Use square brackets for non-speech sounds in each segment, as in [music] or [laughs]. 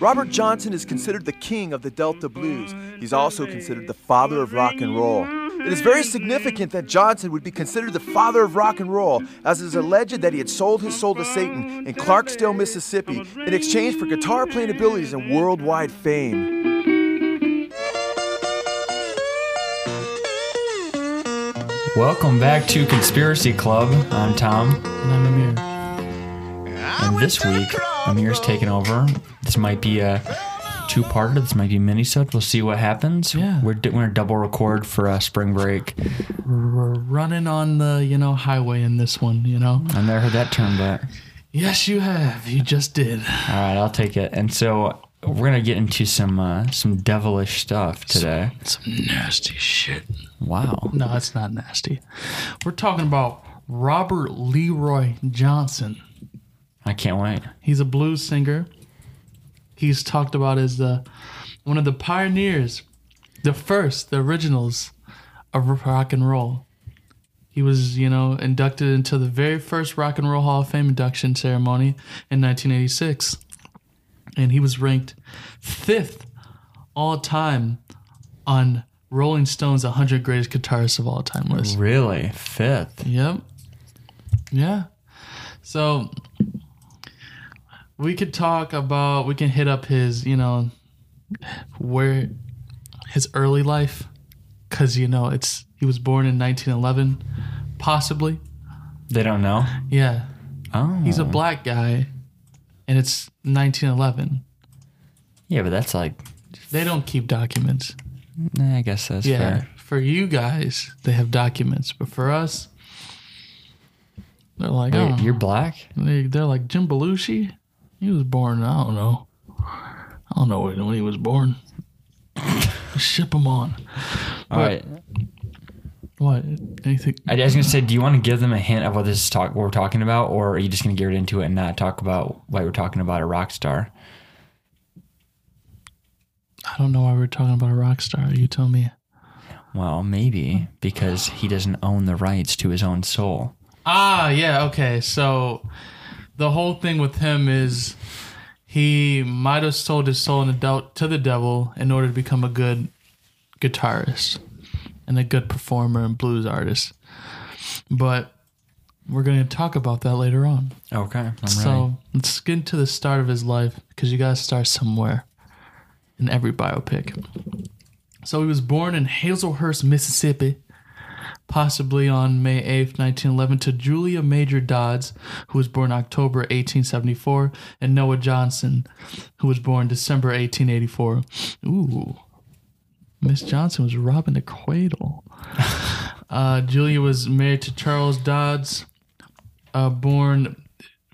Robert Johnson is considered the king of the Delta blues. He's also considered the father of rock and roll. It is very significant that Johnson would be considered the father of rock and roll, as it is alleged that he had sold his soul to Satan in Clarksdale, Mississippi, in exchange for guitar playing abilities and worldwide fame. Welcome back to Conspiracy Club. I'm Tom, And I'm Amir. and this week Amir's taking over. This might be a two-parter. This might be mini-sode. We'll see what happens. Yeah. we're doing a double record for uh, spring break. We're running on the, you know, highway in this one, you know? I never heard that term, but Yes, you have. You just did. all right, I'll take it. And so we're gonna get into some uh, some devilish stuff today. Some nasty shit. Wow. No, it's not nasty. We're talking about Robert Leroy Johnson. I can't wait. He's a blues singer. He's talked about as the one of the pioneers, the first, the originals of rock and roll. He was, you know, inducted into the very first Rock and Roll Hall of Fame induction ceremony in 1986. And he was ranked fifth all time on Rolling Stone's 100 Greatest Guitarists of All Time list. Really, fifth. Yep. Yeah. So we could talk about we can hit up his, you know, where his early life cuz you know, it's he was born in 1911 possibly. They don't know. Yeah. Oh, He's a black guy and it's 1911. yeah, but that's like, They don't keep documents. eh, I guess that's Yeah. fair. For you guys, they have documents, but for us they're like, Wait, oh. you're black. They, they're like Jim Belushi. He was born. I don't know. I don't know when, he was born. Ship him on. All right. What? Anything? I was gonna say, do you want to give them a hint of what this is talk what we're talking about, or are you just gonna get right into it and not talk about why we're talking about a rock star? I don't know why we're talking about a rock star. You tell me. Well, maybe because he doesn't own the rights to his own soul. Ah, yeah. Okay. So the whole thing with him is he might have sold his soul the del- to the devil in order to become a good guitarist and a good performer and blues artist. But we're going to talk about that later on. Okay, I'm ready. So let's get into the start of his life because you got to start somewhere in every biopic. So he was born in Hazlehurst, Mississippi, possibly on May 8th, 1911, to Julia Major Dodds, who was born October 1874, and Noah Johnson, who was born December 1884. Ooh. Miss Johnson was robbing the cradle. [laughs] Uh, Julia was married to Charles Dodds, uh, born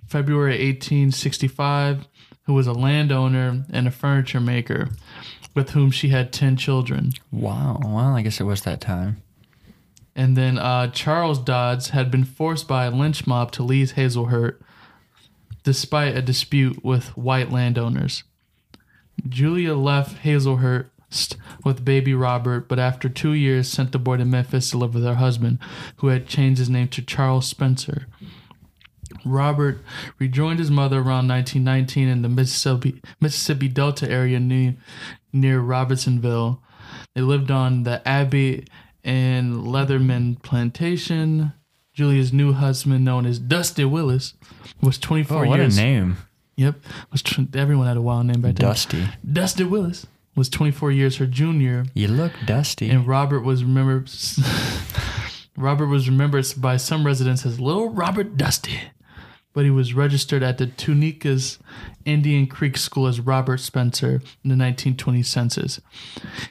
February 1865, who was a landowner and a furniture maker, with whom she had 10 children. wow. Well, I guess it was that time. And then uh, Charles Dodds had been forced by a lynch mob to leave Hazlehurst despite a dispute with white landowners. Julia left Hazlehurst with baby Robert, but after two years sent the boy to Memphis to live with her husband, who had changed his name to Charles Spencer. Robert rejoined his mother around 1919 in the Mississippi, Mississippi Delta area near, near Robertsonville. They lived on the Abbay and Leatherman plantation. Julia's new husband, known as Dusty Willis, was 24 Oh, what years. a name, Yep, was tr- everyone had a wild name back then. Dusty. Dusty Willis was 24 years her junior, You look dusty. and Robert was remembered. [laughs] Robert was remembered by some residents as Little Robert Dusty, but he was registered at the Tunica's Indian Creek School as Robert Spencer in the 1920 census.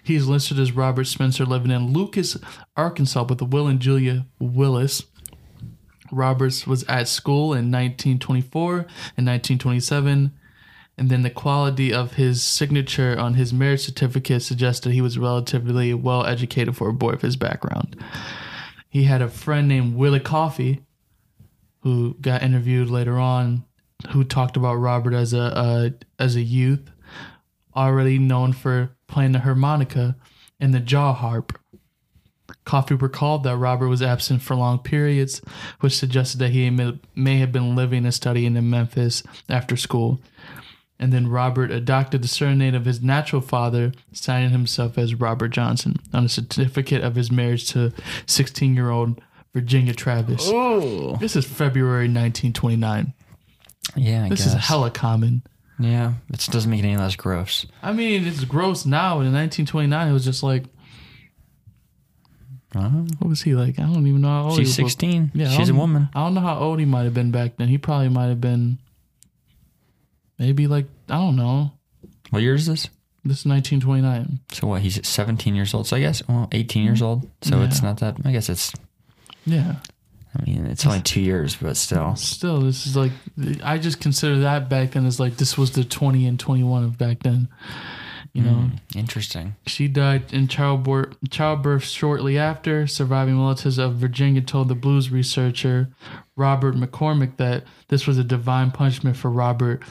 He is listed as Robert Spencer, living in Lucas, Arkansas, with Will and Julia Willis. Roberts was at school in 1924 and 1927 and then the quality of his signature on his marriage certificate suggested he was relatively well educated for a boy of his background. He had a friend named Willie Coffee, who got interviewed later on, who talked about Robert as a uh, as a youth, already known for playing the harmonica and the jaw harp. Coffee recalled that Robert was absent for long periods, which suggested that he may, have been living and studying in Memphis after school. And then Robert adopted the surname of his natural father, signing himself as Robert Johnson on a certificate of his marriage to 16 year old Virginia Travis. Oh. This is February 1929. Yeah, I This guess. is hella common. Yeah, it doesn't make it any less gross. I mean, it's gross now. In 1929, it was just like, Uh, what was he like? I don't even know how old he she's was. 16. Yeah, I She's a woman. I don't know how old he might have been back then. He probably might have been maybe like, I don't know. What year is this? This is 1929. So what? He's 17 years old. So I guess well, 18 years old. So it's not that. I guess it's. Yeah. I mean, it's only two years, but still. Still, this is like, I just consider that back then as like, this was the 20 and 21 of back then. You know, Mm, interesting. She died in childbirth, childbirth shortly after. Surviving relatives of Virginia told the blues researcher Robert McCormick that this was a divine punishment for Robert'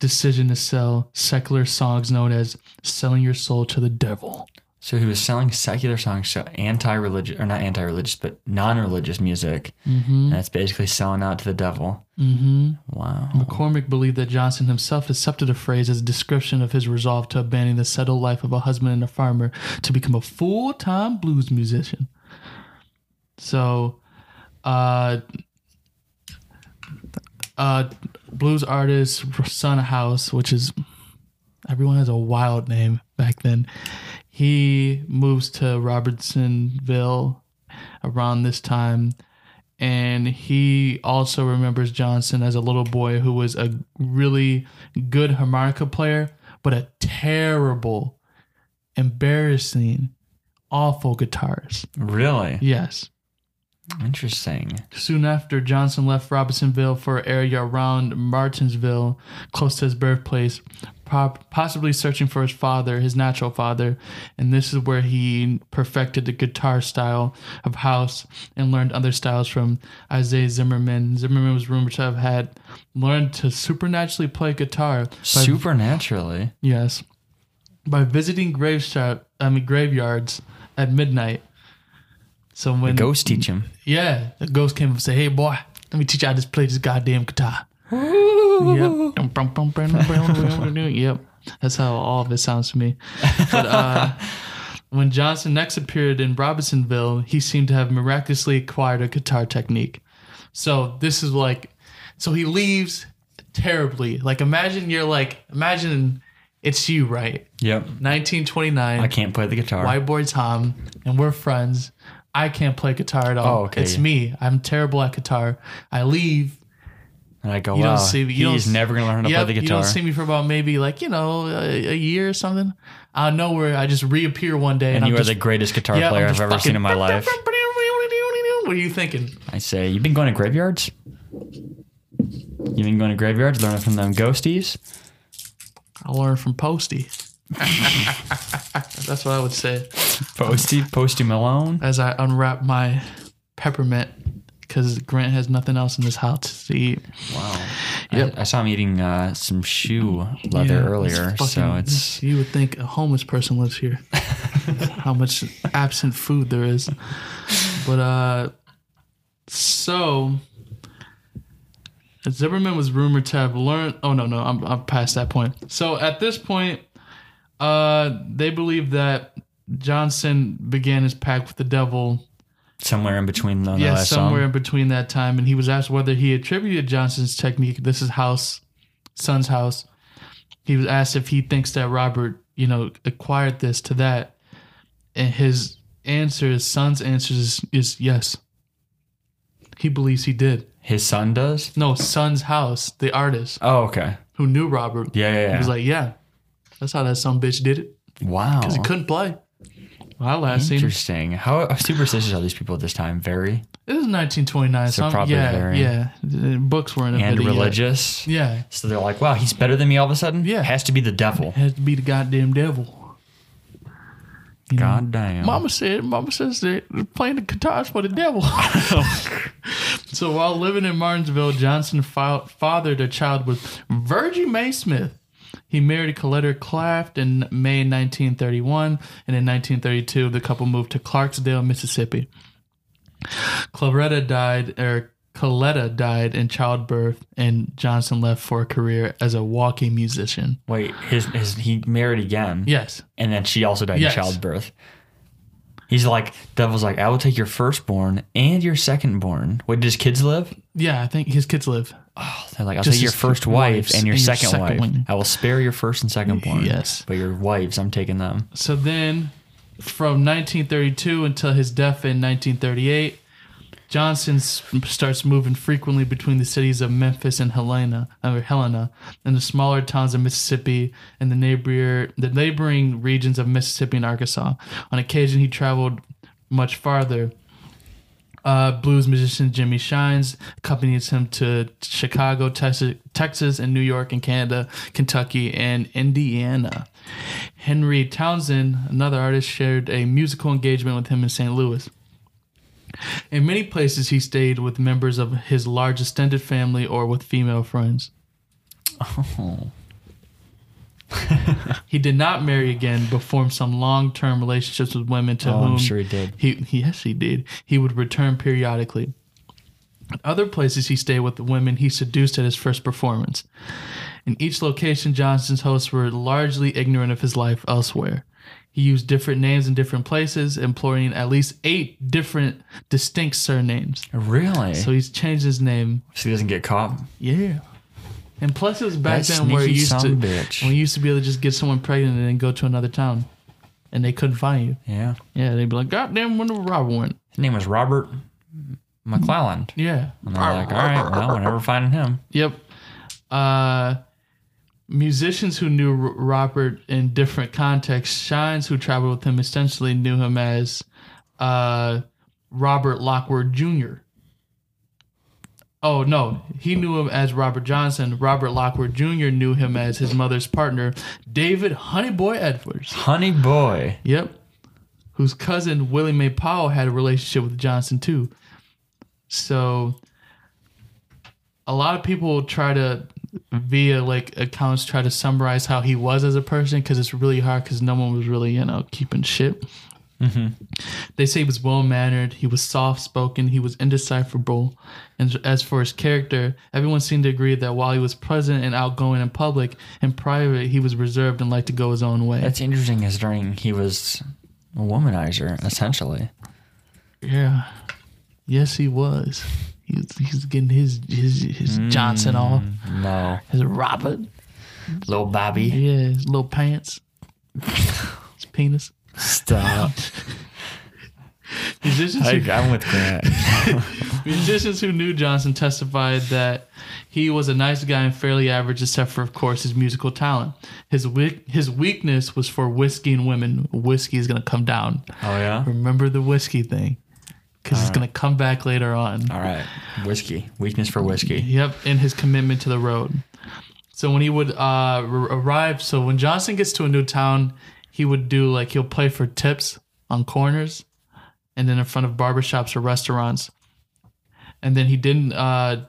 decision to sell secular songs known as "Selling Your Soul to the Devil." So he was selling secular songs, so anti-religious or not anti-religious, but non-religious music, Mm-hmm. and it's basically selling out to the devil. Mm-hmm. Wow. McCormick believed that Johnson himself accepted the phrase as a description of his resolve to abandon the settled life of a husband and a farmer to become a full-time blues musician. So, uh, uh, blues artist Son House, which is everyone has a wild name back then. He moves to Robertsonville around this time and he also remembers Johnson as a little boy who was a really good harmonica player, but a terrible, embarrassing, awful guitarist. Really Yes. interesting. Soon after, Johnson left Robinsonville for an area around Martinsville, close to his birthplace, possibly searching for his father, his natural father. And this is where he perfected the guitar style of house and learned other styles from Isaiah Zimmerman. Zimmerman was rumored to have had learned to supernaturally play guitar. by- Supernaturally. yes, by visiting graveside, uh, I mean graveyards at midnight. So when Ghosts teach him. yeah, the ghost came up and said, "Hey, boy, let me teach you how to play this goddamn guitar." [laughs] yep. yep. That's how all of it sounds to me. But uh, [laughs] when Johnson next appeared in Robinsonville, he seemed to have miraculously acquired a guitar technique. So this is like, so he leaves terribly. Like imagine you're like, imagine it's you, right? Yep. 1929. I can't play the guitar. White boy Tom, and we're friends. I can't play guitar at all. Oh, okay. It's me. I'm terrible at guitar. I leave. And I go, You wow, don't see me. You he's don't, never going to learn how to Yep, play the guitar. You don't see me for about maybe like you know a, a year or something. Out of nowhere, I just reappear one day, and, and I'm you are just, the greatest guitar yeah, player I've ever seen in my [laughs] life. What are you thinking? I say, you've been going to graveyards? You've been going to graveyards, learning from them ghosties? I learned from Posty. [laughs] That's what I would say Posty, Posty Malone? as I unwrap my peppermint because Grant has nothing else in this house to eat. Wow. Yep. I, I saw him eating uh, some shoe leather Yeah, earlier, fucking- so it's you would think a homeless person lives here. [laughs] How much absent food there is. But uh so Zimmerman was rumored to have learned oh no no I'm I'm past that point. So at this point uh they believe that Johnson began his pact with the devil somewhere in between the, yeah, last somewhere song. in between that time, and he was asked whether he attributed Johnson's technique. This is House, Son's house. He was asked if he thinks that Robert, you know, acquired this to that, and his answer, his son's answer is, is yes. He believes he did. His son does? No, Son's house, the artist Oh, okay. who knew Robert. Yeah, yeah, He was like, yeah, that's how that some bitch did it wow. because he couldn't play. Last. Interesting. How superstitious are these people at this time? Very. It was 1929. So So, probably yeah, very- yeah. Books weren't And yet. religious. Yeah, So they're like, wow, he's better than me all of a sudden? Yeah. Has to be the devil. It has to be the goddamn devil. You know? God damn. Mama said, Mama says they're playing the guitars for the devil. [laughs] so while living in Martinsville, Johnson fa- fathered a child with Virgie Mae Smith. He married Coletta Claft in May 1931, and in 1932, the couple moved to Clarksdale, Mississippi. Claretta died, or Coletta died in childbirth, and Johnson left for a career as a walking musician. Wait, his, his he married again. Yes. And then she also died Yes. in childbirth. He's like, devil's like, I will take your firstborn and your secondborn. Wait, did his kids live? Yeah, I think his kids live. Oh, they're like, I'll Just take your his first wives wife and your and your second, second wife. one. I will spare your first and second born. Yes. But your wives, I'm taking them. So then, from 1932 until his death in 1938, Johnson s- starts moving frequently between the cities of Memphis and Helena, or Helena, and the smaller towns of Mississippi and the neighbor, the neighboring regions of Mississippi and Arkansas. On occasion, he traveled much farther. Uh, blues musician Johnny Shines accompanies him to Chicago, Texas, and New York, and Canada, Kentucky, and Indiana. Henry Townsend, another artist, shared a musical engagement with him in St. Louis. In many places, he stayed with members of his large extended family or with female friends. Oh. [laughs] He did not marry again, but formed some long-term relationships with women to Oh, whom I'm sure he did. He yes, he did. He would return periodically. At other places, he stayed with the women he seduced at his first performance. In each location, Johnson's hosts were largely ignorant of his life elsewhere. He used different names in different places, employing at least eight different distinct surnames. Really? So So, he's changed his name. So he doesn't get caught? Yeah. And plus, it was back That then where sneaky used to, bitch. when you used to be able to just get someone pregnant and then go to another town, and they couldn't find you. Yeah. Yeah, they'd be like, "God damn, where the Robert went?" His name was Robert McClelland. Yeah. And they're like, all right, well, we're never finding him. Yep. Uh, musicians who knew R- Robert in different contexts, Shines, who traveled with him, essentially knew him as uh, Robert Lockwood Jr. Oh, no. He knew him as Robert Johnson. Robert Lockwood Jr. knew him as his mother's partner, David Honeyboy Edwards. Honey boy. Yep. Whose cousin Willie Mae Powell had a relationship with Johnson too. So a lot of people try to via like accounts try to summarize how he was as a person because it's really hard because no one was really you know keeping shit. Mm-hmm. They say he was well mannered, he was soft spoken, he was indecipherable. And as for his character, everyone seemed to agree that while he was present and outgoing in public, in private he was reserved and liked to go his own way. That's interesting considering he was a womanizer, essentially. Yeah. Yes, he was. He's he's getting his his his mm, Johnson off. No. His Robert. Little Bobby. Yeah, his little pants. [laughs] his penis. Stop. [laughs] Musicians I, who, I'm with Grant. [laughs] musicians who knew Johnson testified that he was a nice guy and fairly average, except for, of course, his musical talent. His weak his weakness was for whiskey and women. Whiskey is gonna come down. Oh, yeah? Remember the whiskey thing, because it's gonna come back later on. All right. Whiskey. Weakness for whiskey. Yep, and his commitment to the road. So when he would uh, r- arrive, so when Johnson gets to a new town, he would do like he'll play for tips on corners, and then in front of barbershops or restaurants. And then he didn't. Uh,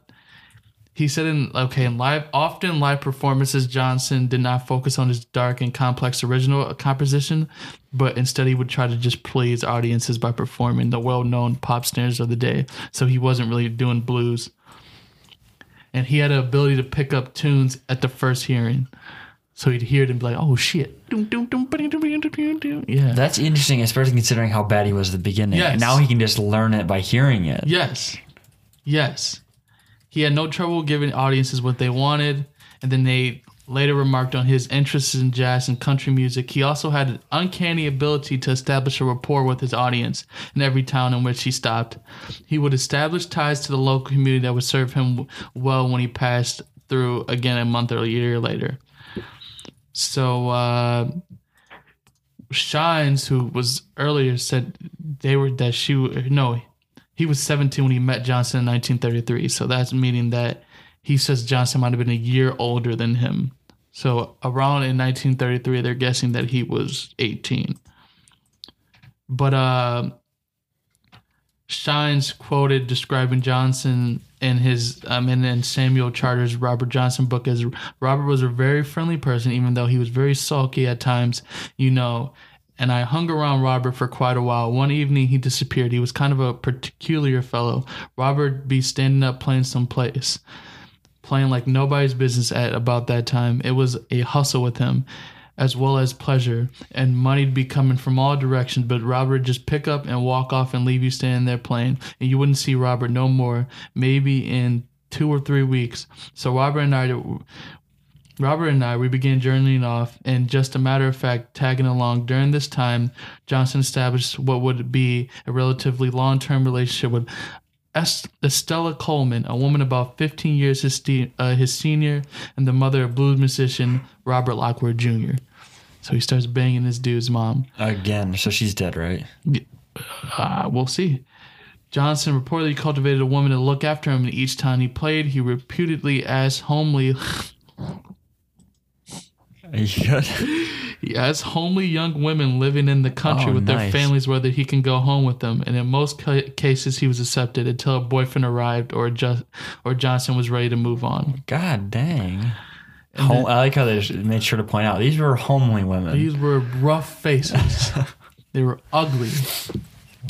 he said in okay in live often live performances Johnson did not focus on his dark and complex original composition, but instead he would try to just please audiences by performing the well-known pop standards of the day. So he wasn't really doing blues and he had an ability to pick up tunes at the first hearing. So he'd hear it and be like, "Oh shit!" Yeah. That's interesting, especially considering how bad he was at the beginning. Yes. Now he can just learn it by hearing it. yes. Yes. He had no trouble giving audiences what they wanted, and then they later remarked on his interests in jazz and country music. He also had an uncanny ability to establish a rapport with his audience in every town in which he stopped. He would establish ties to the local community that would serve him w- well when he passed through again a month or a year later. So uh, Shines, who was earlier, said they were that she no, he was 17 when he met Johnson in 1933. So that's meaning that he says Johnson might have been a year older than him. So around in 1933, they're guessing that he was 18. But uh, Shines quoted describing Johnson in his um and in Samuel Charter's Robert Johnson book as Robert was a very friendly person, even though he was very sulky at times. You know, and I hung around Robert for quite a while. One evening he disappeared. He was kind of a peculiar fellow. Robert be standing up playing someplace, playing like nobody's business at about that time. It was a hustle with him, as well as pleasure, and money'd be coming from all directions. But Robert just pick up and walk off and leave you standing there playing, and you wouldn't see Robert no more. Maybe in two or three weeks. So Robert and I Robert and I, we began journeying off, and just a matter of fact, tagging along. During this time, Johnson established what would be a relatively long term relationship with Estella Coleman, a woman about 15 years his, uh, his senior, and the mother of blues musician Robert Lockwood Jr. So he starts banging this dude's mom. Again, so she's dead, right? Uh, we'll see. Johnson reportedly cultivated a woman to look after him, and each time he played, he reputedly asked homely [laughs] Are you good? [laughs] He has homely young women living in the country Oh, with their families whether he can go home with them. And in most ca- cases, he was accepted until a boyfriend arrived or just or Johnson was ready to move on. God dang. Home, I like how they made sure to point out these were homely women. These were rough faces. [laughs] they were ugly.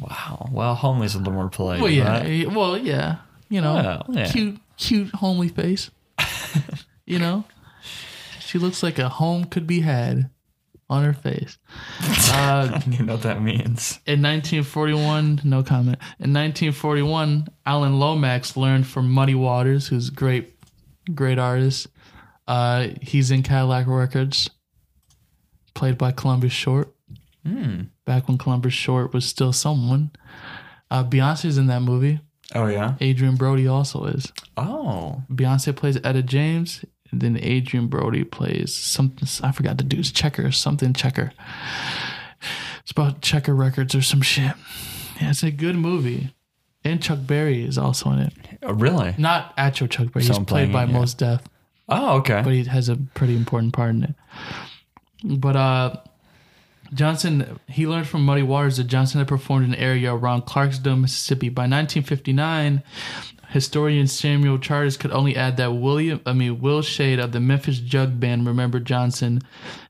wow. Well, homely's a little more polite. Well, yeah. right? Well, yeah. You know, Well, yeah. cute, cute, homely face. [laughs] you know, she looks like a home could be had on her face. [laughs] Uh, I know what that means. In 1941, no comment. In 1941, Alan Lomax learned from Muddy Waters, who's a great, great artist. Uh, he's in Cadillac Records, played by Columbus Short. Back when Columbus Short was still someone. Uh, Beyonce's in that movie. Oh yeah. Adrien Brody also is. Oh. Beyonce plays Etta James, and then Adrien Brody plays something. I forgot the dude's checker, something checker. It's about checker records or some shit. Yeah, it's a good movie. And Chuck Berry is also in it. Oh, really? Not actual Chuck Berry. He's Someone played by it, yeah. Mos Def, Oh, okay. but he has a pretty important part in it. But uh, Johnson, he learned from Muddy Waters that Johnson had performed in an area around Clarksdale, Mississippi. By 1959, historian Samuel Charters could only add that William, I mean Will Shade of the Memphis Jug Band remembered Johnson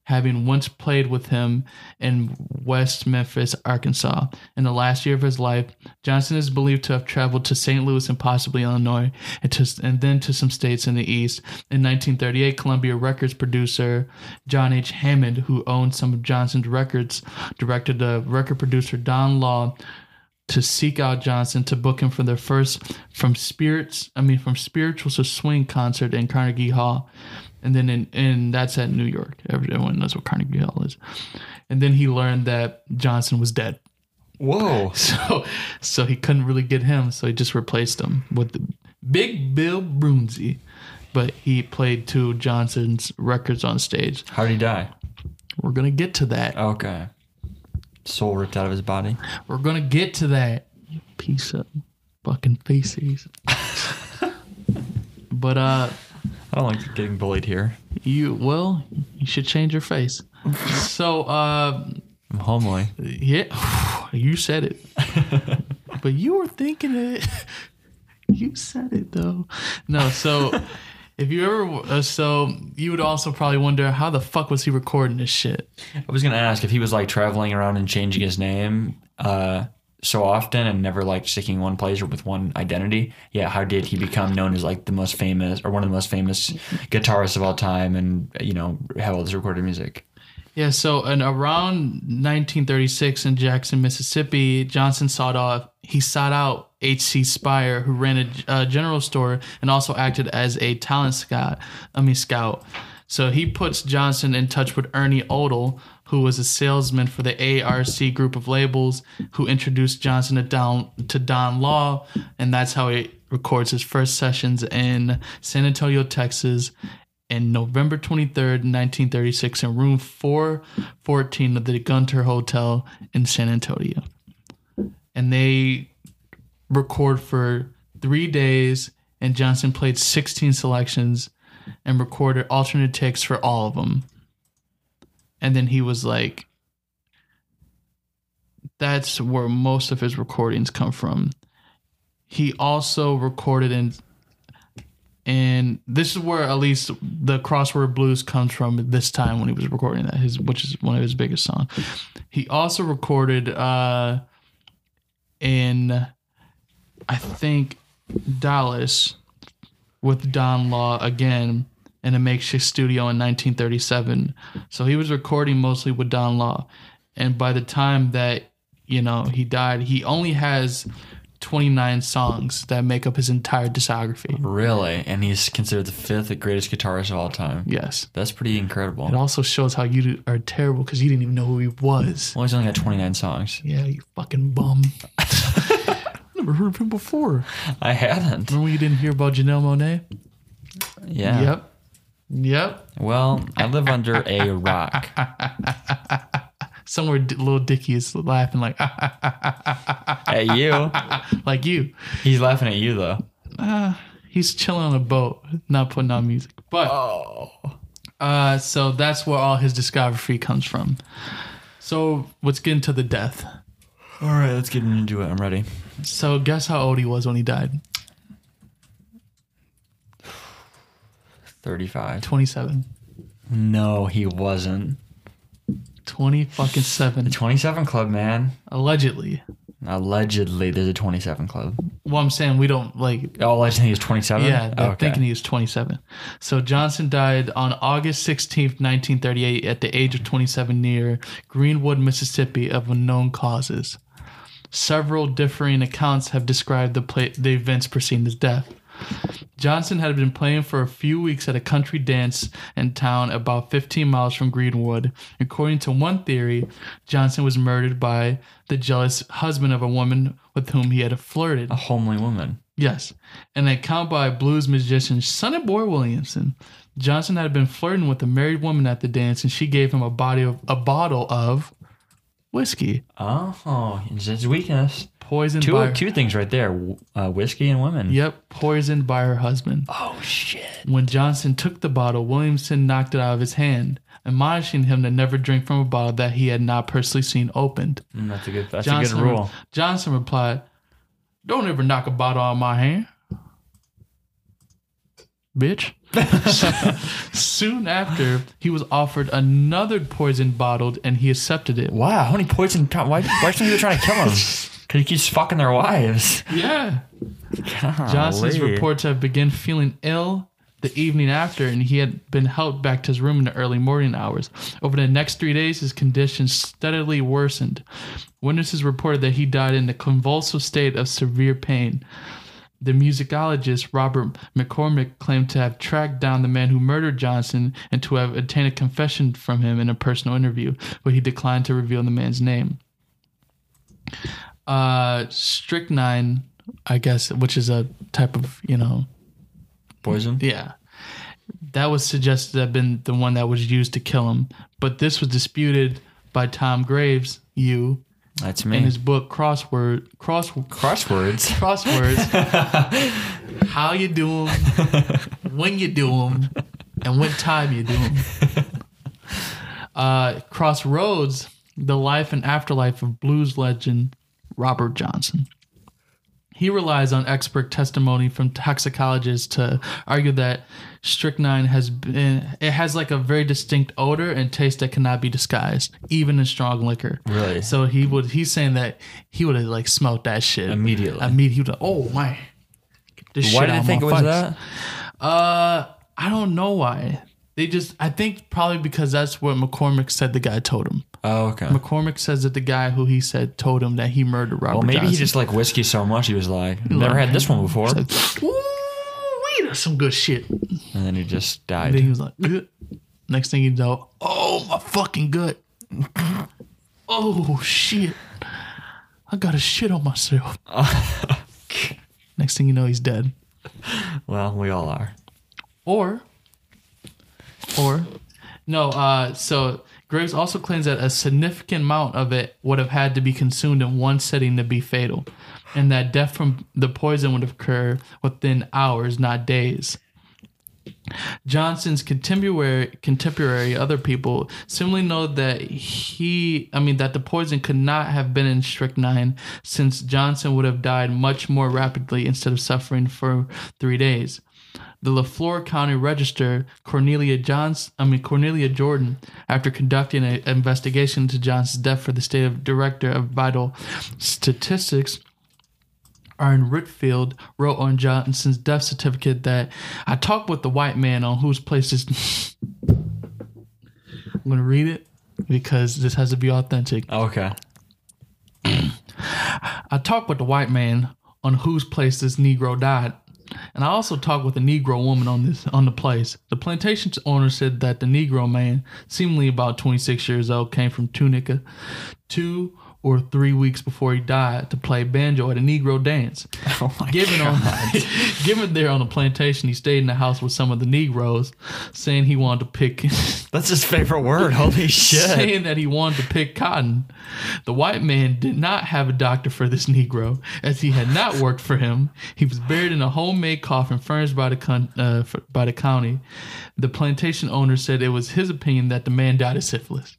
having once played with him in West Memphis, Arkansas. In the last year of his life, Johnson is believed to have traveled to St. Louis and possibly Illinois, and, to, and then to some states in the East. In 1938, Columbia Records producer John H. Hammond, who owned some of Johnson's records, directed the record producer Don Law to seek out Johnson to book him for their first from spirits I mean from spirituals to swing concert in Carnegie Hall. And then in and that's at New York. Everyone knows what Carnegie Hall is. And then he learned that Johnson was dead. Whoa. [laughs] So so he couldn't really get him, so he just replaced him with the Big Bill Broonzy. But he played two Johnson's records on stage. How did he die? We're gonna get to that. Okay. Soul ripped out of his body. We're gonna get to that. You piece of fucking faces. [laughs] but uh I don't like getting bullied here. you well, you should change your face. So uh I'm homely. yeah [sighs] you said it. [laughs] but you were thinking it. [laughs] you said it though. No, so if you ever uh, so you would also probably wonder how the fuck was he recording this shit? I was gonna ask if he was like traveling around and changing his name uh, so often and never like sticking one place or with one identity. Yeah, how did he become known as like the most famous or one of the most famous guitarists of all time and you know have all this recorded music? Yeah, so in around 1936 in Jackson, Mississippi, Johnson sought out he sought out H.C. Speir, who ran a uh, general store and also acted as a talent scout. I mean scout. So he puts Johnson in touch with Ernie Odell, who was a salesman for the ARC group of labels, who introduced Johnson to Don to Don Law, and that's how he records his first sessions in San Antonio, Texas, in November 23rd, 1936, in room 414 of the Gunter Hotel in San Antonio. And they record for three days, and Johnson played 16 selections and recorded alternate takes for all of them. And then he was like, that's where most of his recordings come from. He also recorded in and this is where at least the crossword blues comes from this time when he was recording that his which is one of his biggest songs he also recorded uh in i think dallas with don law again in a makeshift studio in 1937 so he was recording mostly with don law. And by the time that you know he died he only has 29 songs that make up his entire discography Really? And he's considered the fifth greatest guitarist of all time. yes That's pretty incredible. It also shows how you are terrible because you didn't even know who he was. Well, he's only got 29 songs. Yeah, you fucking bum. [laughs] Never heard of him before. I hadn't. Remember when you didn't hear about Janelle Monáe? Yeah. Yep. Yep. Well, I live under a rock. [laughs] Somewhere D- little Dicky is laughing like [laughs] At you. like you. He's laughing at you, though. He's chilling on a boat, not putting on music. But Oh. uh, so that's where all his discography comes from. So let's get into the death. All right, let's get into it. I'm ready. So guess how old he was when he died? [sighs] 35. Twenty-seven. No, he wasn't. Twenty fucking seven. The 27 Club, man. Allegedly. Allegedly, there's a 27 Club. Well, I'm saying we don't like. Oh, allegedly he's 27? Yeah, they're oh, okay. thinking he was 27. So Johnson died on August 16th, 1938, at the age of 27 near Greenwood, Mississippi, of unknown causes. Several differing accounts have described the pla the events preceding his death. Johnson had been playing for a few weeks at a country dance in town about 15 miles from Greenwood. According to one theory, Johnson was murdered by the jealous husband of a woman with whom he had flirted. a homely woman. Yes. An account by blues musician Sonny Boy Williamson. Johnson had been flirting with a married woman at the dance and she gave him a body of a bottle of whiskey. Oh, it's his weakness. Poisoned Two, by two things right there uh, whiskey and women. Yep, poisoned by her husband. Oh, shit. When Johnson took the bottle, Williamson knocked it out of his hand, admonishing him to never drink from a bottle that he had not personally seen opened. Mm, that's a good, that's Johnson, a good rule. Johnson replied, Don't ever knock a bottle out of my hand. Bitch. [laughs] Soon after, he was offered another poison bottled and he accepted it. Wow, how many poison? Why, why are people trying to kill him? [laughs] Because he keeps fucking their wives. Yeah. Johnson's reports have begun feeling ill the evening after, and he had been helped back to his room in the early morning hours. Over the next three days, his condition steadily worsened. Witnesses reported that he died in a convulsive state of severe pain. The musicologist Robert McCormick claimed to have tracked down the man who murdered Johnson and to have obtained a confession from him in a personal interview, but he declined to reveal the man's name. Uh, strychnine, I guess, which is a type of, you know, Poison? yeah. That was suggested to have been the one that was used to kill him. But this was disputed by Tom Graves, you, That's me. in his book Crossword Cross Crosswords. [laughs] Crosswords. how you do them, when you do them, and what time you do them. Uh, Crossroads, the life and afterlife of blues legend Robert Johnson. He relies on expert testimony from toxicologists to argue that strychnine has been it has like a very distinct odor and taste that cannot be disguised, even in strong liquor. Really? So he would he's saying that he would have like smelt that shit Immediately. Immediately, he would have, oh my. This Why shit did out they think it was that? Uh, I don't know why. They just, I think probably because that's what McCormick said the guy told him. Oh, okay. McCormick says that the guy who he said told him that he murdered Robert Well, maybe Johnson. he just liked whiskey so much he was like, never had this one before. Ooh, wait, that's some good shit. And And then he just died. then he was like, "Ugh." next thing you know, oh, my fucking gut. oh, shit. I got a shit on myself. [laughs] next thing you know, he's dead. Well, we all are. Or, or, no, uh, so Graves also claims that a significant amount of it would have had to be consumed in one setting to be fatal, and that death from the poison would occur within hours, not days. Johnson's contemporary, contemporary other people similarly know that he, I mean, that the poison could not have been in strychnine since Johnson would have died much more rapidly instead of suffering for three days. The Leflore County Register, Cornelia Johns, I mean Cornelia Jordan, after conducting an investigation into Johnson's death for the state of director of vital statistics, Aaron Ritfield wrote on Johnson's death certificate that I talked with the white man on whose place this. [laughs] I'm going to read it because this has to be authentic. Okay. [clears throat] I talked with the white man on whose place this Negro died. And I also talked with a Negro woman on this on the place. The plantation owner said that the Negro man, seemingly about 26 years old, came from Tunica two or three weeks before he died to play banjo at a Negro dance. [laughs] Oh Given on [laughs] given there on the plantation, he stayed in the house with some of the Negroes, saying he wanted to pick [laughs] That's his favorite word. Holy shit. saying that he wanted to pick cotton. The white man did not have a doctor for this Negro, as he had not worked for him. He was buried in a homemade coffin furnished by the con- uh, by the county. The plantation owner said it was his opinion that the man died of syphilis.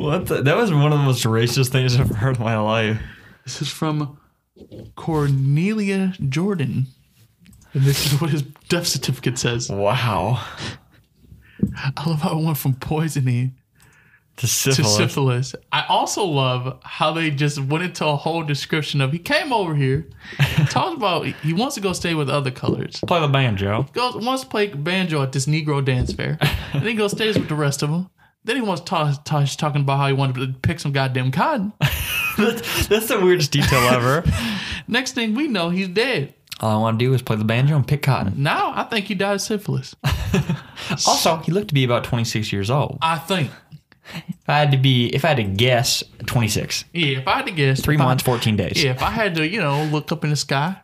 What? The, that was one of the most racist things I've ever heard in my life. This is from Cornelia Jordan. And this is what his death certificate says. Wow. I love how it went from poisoning To to syphilis. syphilis. I also love how they just went into a whole description of he came over here, [laughs] talked about he wants to go stay with other colors. Play the banjo. Goes wants to play banjo at this Negro dance fair. [laughs] and then he goes stays with the rest of them. Then he wants to talk, talk talking about how he wanted to pick some goddamn cotton. [laughs] that's, that's the weirdest detail ever. [laughs] Next thing we know, he's dead. All I want to do is play the banjo and pick cotton. Now I think he died of syphilis. [laughs] Also, he looked to be about 26 years old. I think. If I had to be, if I had to guess, 26. Yeah, if I had to guess, Three if I- months, 14 days. Yeah, if I had to, you know, look up in the sky.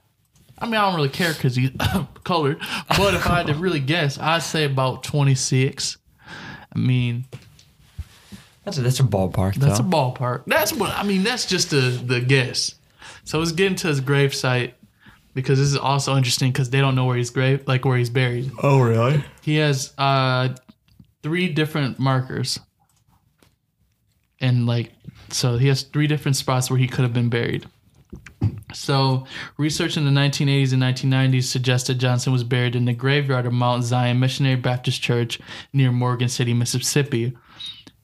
I mean, I don't really care because he's [coughs] colored. But if I had to really guess, I'd say about 26. I mean, That's a, that's a ballpark, that's though. a ballpark. That's what I mean. That's just the the guess. So let's get into his grave site because this is also interesting because they don't know where he's grave, like where he's buried. oh, really? He has uh three different markers. And like so he has three different spots where he could have been buried. So, research in the 1980s and 1990s suggested Johnson was buried in the graveyard of Mount Zion Missionary Baptist Church near Morgan City, Mississippi.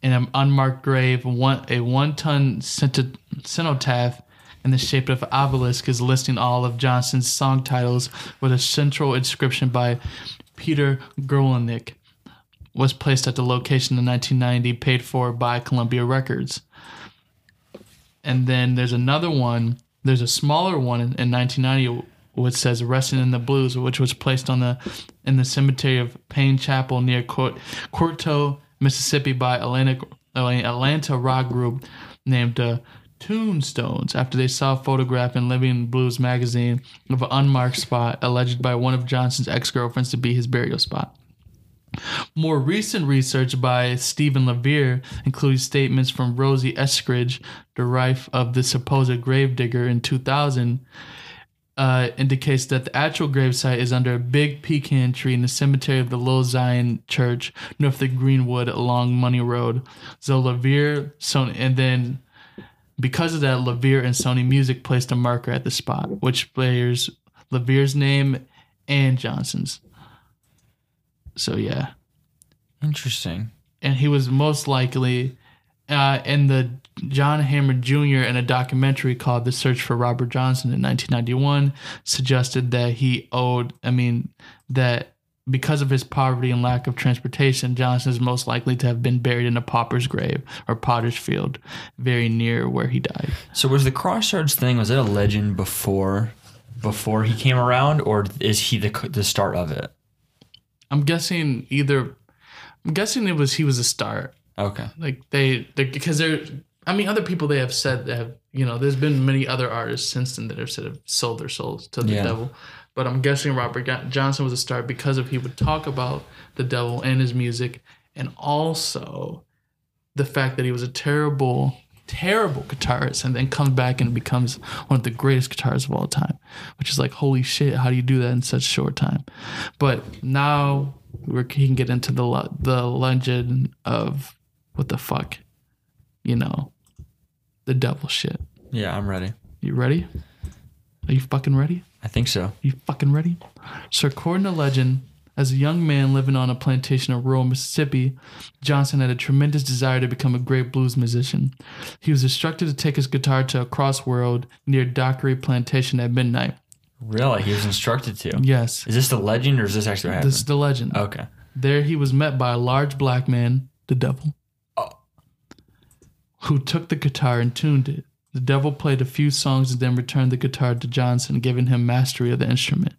In an unmarked grave, one, a one ton cenotaph in the shape of an obelisk is listing all of Johnson's song titles with a central inscription by Peter Guralnick was placed at the location in 1990, paid for by Columbia Records. And then there's another one. There's a smaller one in, in 1990 which says "Resting in the Blues," which was placed on the in the cemetery of Payne Chapel near Quarto, Mississippi, by Atlanta Atlanta rock group named uh, Tombstones. After they saw a photograph in Living Blues magazine of an unmarked spot alleged by one of Johnson's ex girlfriends to be his burial spot. More recent research by Stephen LaVere, including statements from Rosie Eskridge, the wife of the supposed gravedigger in 2000, uh, indicates that the actual gravesite is under a big pecan tree in the cemetery of the Little Zion Church north of Greenwood along Money Road. So LaVere, Sony, and then because of that, LaVere and Sony Music placed a marker at the spot, which bears LaVere's name and Johnson's. So yeah, Interesting. and he was most likely uh, in the John Hammond Jr. in a documentary called "The Search for Robert Johnson" in 1991 suggested that he owed. I mean that. Because of his poverty and lack of transportation, Johnson is most likely to have been buried in a pauper's grave or potter's field, very near where he died. So was the crossroads thing? Was it a legend before, before he came around, or is he the the start of it? I'm guessing either. I'm guessing it was he was a start. Okay. Like they, they because they're. I mean, other people they have said that have you know. There's been many other artists since then that have said have sold their souls to the Yeah. devil, but I'm guessing Robert Johnson was a start because of he would talk about the devil and his music, and also the fact that he was a terrible, terrible guitarist, and then comes back and becomes one of the greatest guitarists of all time, which is like holy shit, how do you do that in such short time? But now we can get into the the legend of what the fuck, you know, the devil shit. Yeah, I'm ready. You ready? Are you fucking ready? I think so. You fucking ready? So, according to legend, as a young man living on a plantation in rural Mississippi, Johnson had a tremendous desire to become a great blues musician. He was instructed to take his guitar to a crossroad near Dockery Plantation at midnight. Really? He was instructed to. Yes, Is this the legend or is this actually what happened? this is the legend. okay. There he was met by a large black man, the devil. Who took the guitar and tuned it. The devil played a few songs and then returned the guitar to Johnson, giving him mastery of the instrument.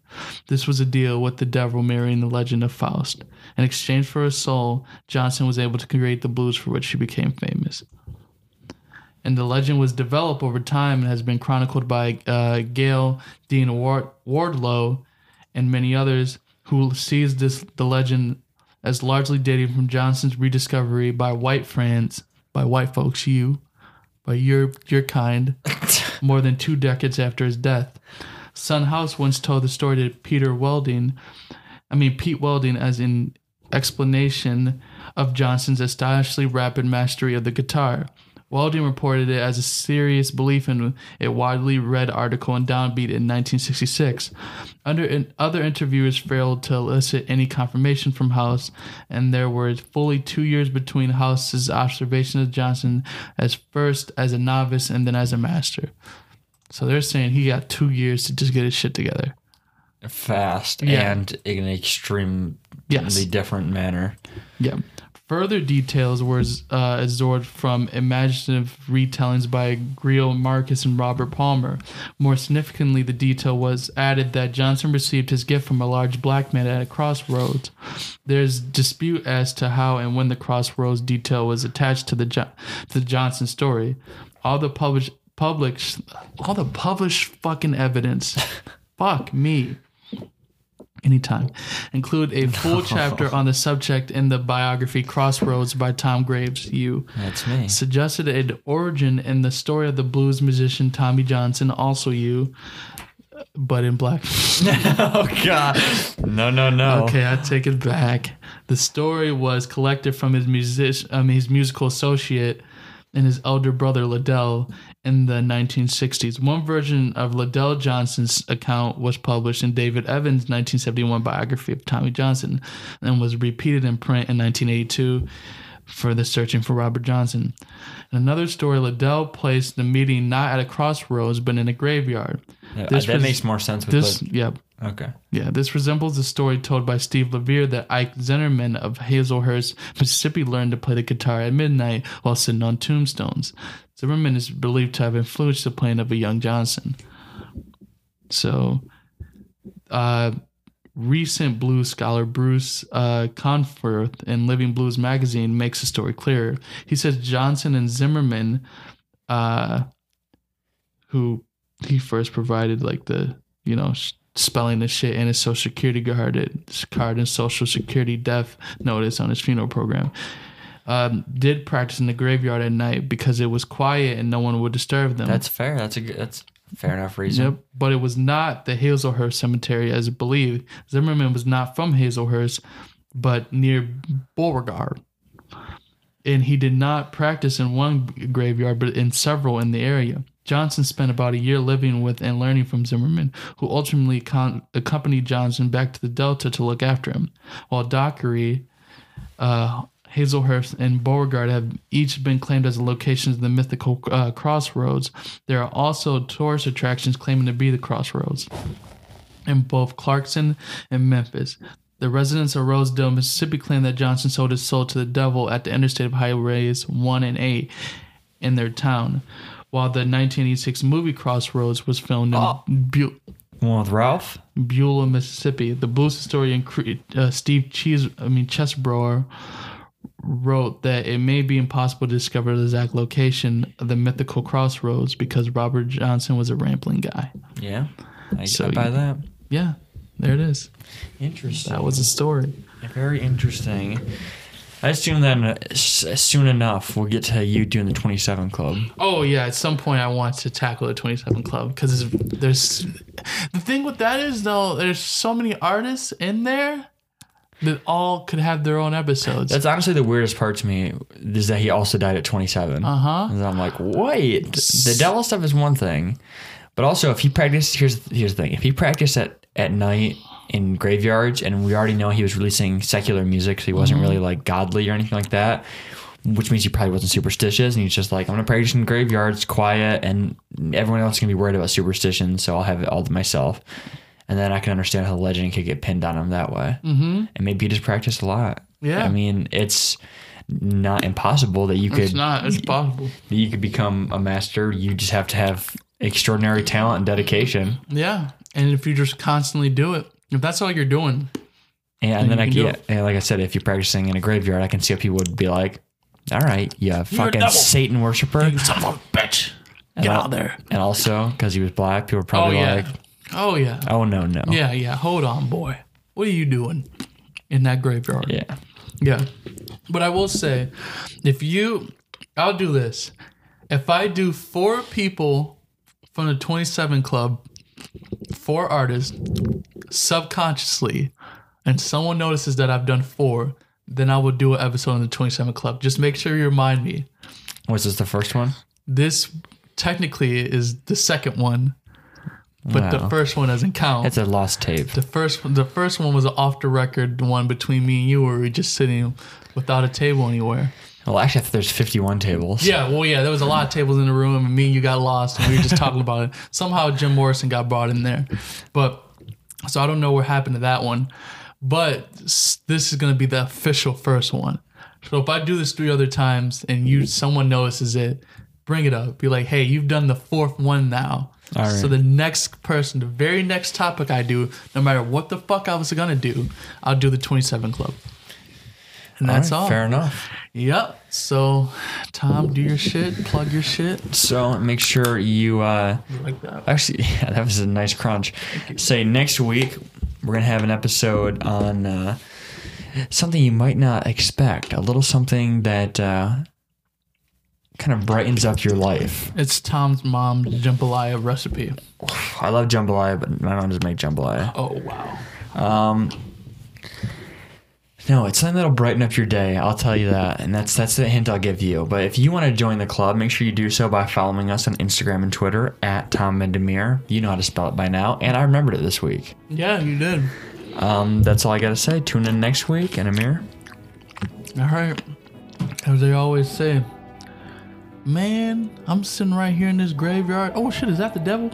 This was a deal with the devil mirroring the legend of Faust. In exchange for his soul, Johnson was able to create the blues for which he became famous. And the legend was developed over time and has been chronicled by uh, Gayle Dean Ward- Wardlow and many others who sees this the legend as largely dating from Johnson's rediscovery by white friends, by white folks, you, by your your kind, [laughs] more than two decades after his death. Son House once told the story to Peter Welding, I mean Pete Welding, as in explanation of Johnson's astonishingly rapid mastery of the guitar. Welding reported it as a serious belief in a widely read article in Downbeat in 1966. Under in, other interviewers failed to elicit any confirmation from House, and there were fully two years between House's observation of Johnson as first as a novice and then as a master. So they're saying he got two years to just get his shit together. Fast Yeah. and in an extremely Yes. different manner. Yeah. Further details were uh, absorbed from imaginative retellings by Greil Marcus and Robert Palmer. More significantly, the detail was added that Johnson received his gift from a large black man at a crossroads. There's dispute as to how and when the crossroads detail was attached to the jo- to the Johnson story. All the published published all the published fucking evidence. [laughs] Fuck me anytime. Include a full [laughs] chapter on the subject in the biography Crossroads by Tom Graves. You That's me. suggested an origin in the story of the blues musician Tommy Johnson, also you, but in black. [laughs] oh God. No, no, no. Okay, I take it back. The story was collected from his music, um, his musical associate and his elder brother LeDell in the 1960s. One version of LeDell Johnson's account was published in David Evans' 1971 biography of Tommy Johnson and was repeated in print in 1982 for the Searching for Robert Johnson. In another story, LeDell placed the meeting not at a crossroads but in a graveyard. Yeah, This that was- makes more sense with This, the, yeah, Okay. yeah, this resembles the story told by Steve LaVere that Ike Zimmerman of Hazlehurst, Mississippi, learned to play the guitar at midnight while sitting on tombstones. Zimmerman is believed to have influenced the playing of a young Johnson. So, uh, recent blues scholar Bruce uh, Conforth in Living Blues magazine makes the story clearer. He says Johnson and Zimmerman, uh, who he first provided like the you know spelling the shit in his social security card, card and social security death notice on his funeral program. Um, did practice in the graveyard at night because it was quiet and no one would disturb them. That's fair. That's a good, that's fair enough reason. Yep, but it was not the Hazlehurst Cemetery as it believed. Zimmerman was not from Hazlehurst, but near Beauregard. And he did not practice in one graveyard, but in several in the area. Johnson spent about a year living with and learning from Zimmerman, who ultimately con- accompanied Johnson back to the Delta to look after him. While Dockery, uh, Hazlehurst, and Beauregard have each been claimed as the locations of the mythical uh, crossroads, there are also tourist attractions claiming to be the crossroads in both Clarksdale and Memphis. The residents of Rosedale, Mississippi claim that Johnson sold his soul to the devil at the interstate of highways 1 and 8 in their town, while the 1986 movie Crossroads was filmed in Oh. Bu- One with Ralph. Beulah, Mississippi. The blues historian uh, Steve Cheese, I mean Cheseborough, wrote that it may be impossible to discover the exact location of the mythical crossroads because Robert Johnson was a rambling guy. Yeah. I, So I buy you- that. Yeah, there it is. Interesting. That was a story. Very interesting. I assume that soon enough we'll get to you doing the 27 Club. Oh yeah, at some point I want to tackle the 27 Club because there's the thing with that is though there's so many artists in there that all could have their own episodes. That's honestly the weirdest part to me is that he also died at 27. uh huh. And I'm like, wait, the Della stuff is one thing, But also, if he practiced, here's here's the thing: if he practiced at at night in graveyards, and we already know he was releasing secular music, so he wasn't really like godly or anything like that. Which means he probably wasn't superstitious, and he's just like, I'm gonna practice in graveyards, quiet, and everyone else is gonna be worried about superstition, so I'll have it all to myself. And then I can understand how the legend could get pinned on him that way. Mm-hmm. And maybe he just practiced a lot. Yeah. I mean, it's not impossible that you could It's not. It's possible. that you could become a master. You just have to have extraordinary talent and dedication. Yeah. And if you just constantly do it, if that's all you're doing, And, then you I can and like I said, if you're practicing in a graveyard, I can see how people would be like, "All right, yeah, fucking. Satan worshiper." you son of a bitch, get out there. And also because he was black, people were Oh probably yeah. like, oh yeah. "Oh no, no, Yeah, yeah. Hold on, boy. What are you doing in that graveyard? yeah, Yeah. But I will say, if you, I'll do this. If I do four people from the 27 Club, four artists, subconsciously, and someone notices that I've done four, then I will do an episode on the 27 Club. Just make sure you remind me. Was this the first one? This technically is the second one, but the first one doesn't count. It's a lost tape. The first the first one was an off the record one between me and you where we were just sitting without a table anywhere. Well, actually, I there's 51 tables. Yeah, well yeah, there was a lot of tables in the room and me and you got lost and we were just talking about it. [laughs] Somehow Jim Morrison got brought in there. But so I don't know what happened to that one. But this is gonna be the official first one. So if I do this three other times and you someone notices it, bring it up. Be like, hey, you've done the fourth one now. All right. So the next person, the very next topic I do, no matter what the fuck I was gonna do, I'll do the 27 Club. And that's All Fair enough. Yep. So, Tom, do your shit. Plug your shit. So make sure you. uh Like that. Actually, [laughs] yeah, that was a nice crunch. Say next week we're gonna have an episode on uh, something you might not expect. A little something that uh, kind of brightens up your life. It's Tom's mom's jambalaya recipe. I love jambalaya, but my mom doesn't make jambalaya. Oh wow. Um, no, it's something that'll brighten up your day. I'll tell you that, and that's that's the hint I'll give you. But if you want to join the club, make sure you do so by following us on Instagram and Twitter at Tom Mendemir. You know how to spell it by now, and I remembered it this week. Yeah, you did. Um, that's all I gotta say. Tune in next week, and Amir. All right. As they always say, man, I'm sitting right here in this graveyard. Oh shit, is that the devil?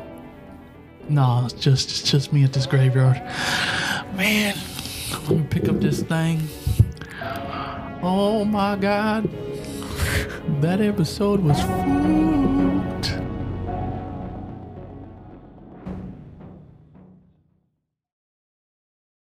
No, it's just it's just me at this graveyard. Man, let me pick up this thing. Oh my god. That episode was food.